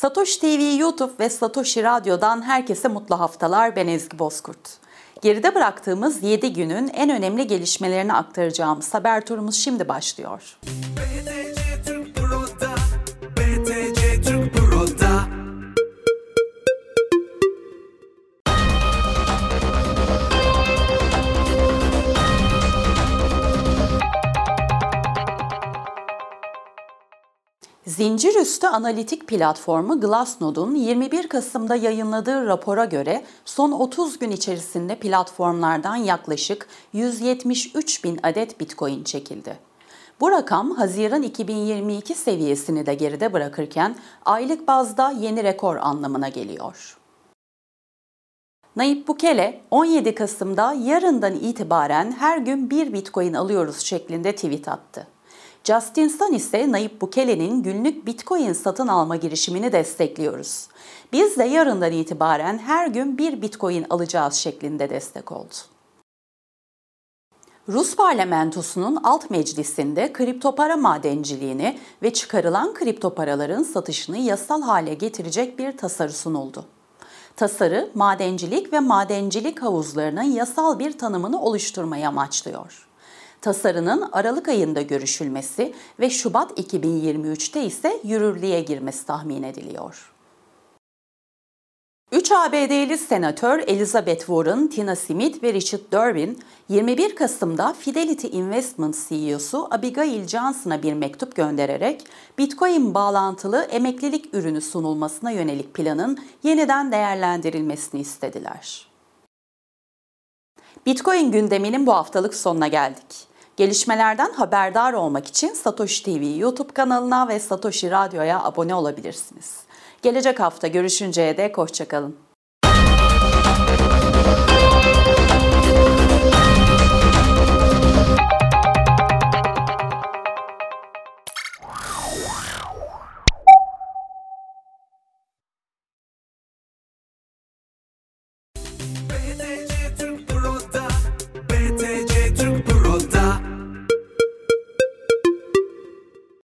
Satoshi TV YouTube ve Satoshi Radyo'dan herkese mutlu haftalar. Ben Ezgi Bozkurt. Geride bıraktığımız 7 günün en önemli gelişmelerini aktaracağımız haber turumuz şimdi başlıyor. BTC Zincirüstü analitik platformu Glassnode'un 21 Kasım'da yayınladığı rapora göre son 30 gün içerisinde platformlardan yaklaşık 173 bin adet Bitcoin çekildi. Bu rakam Haziran 2022 seviyesini de geride bırakırken aylık bazda yeni rekor anlamına geliyor. Nayib Bukele 17 Kasım'da yarından itibaren her gün bir Bitcoin alıyoruz şeklinde tweet attı. Justin Sun ise Nayib Bukele'nin günlük Bitcoin satın alma girişimini destekliyoruz. Biz de yarından itibaren her gün bir Bitcoin alacağız şeklinde destek oldu. Rus parlamentosunun alt meclisinde kripto para madenciliğini ve çıkarılan kripto paraların satışını yasal hale getirecek bir tasarı sunuldu. Tasarı, madencilik ve madencilik havuzlarının yasal bir tanımını oluşturmayı amaçlıyor. Tasarının Aralık ayında görüşülmesi ve Şubat 2023'te ise yürürlüğe girmesi tahmin ediliyor. 3 ABD'li senatör Elizabeth Warren, Tina Smith ve Richard Durbin 21 Kasım'da Fidelity Investment CEO'su Abigail Johnson'a bir mektup göndererek Bitcoin bağlantılı emeklilik ürünü sunulmasına yönelik planın yeniden değerlendirilmesini istediler. Bitcoin gündeminin bu haftalık sonuna geldik. Gelişmelerden haberdar olmak için Satoshi TV YouTube kanalına ve Satoshi Radyo'ya abone olabilirsiniz. Gelecek hafta görüşünceye dek hoşçakalın.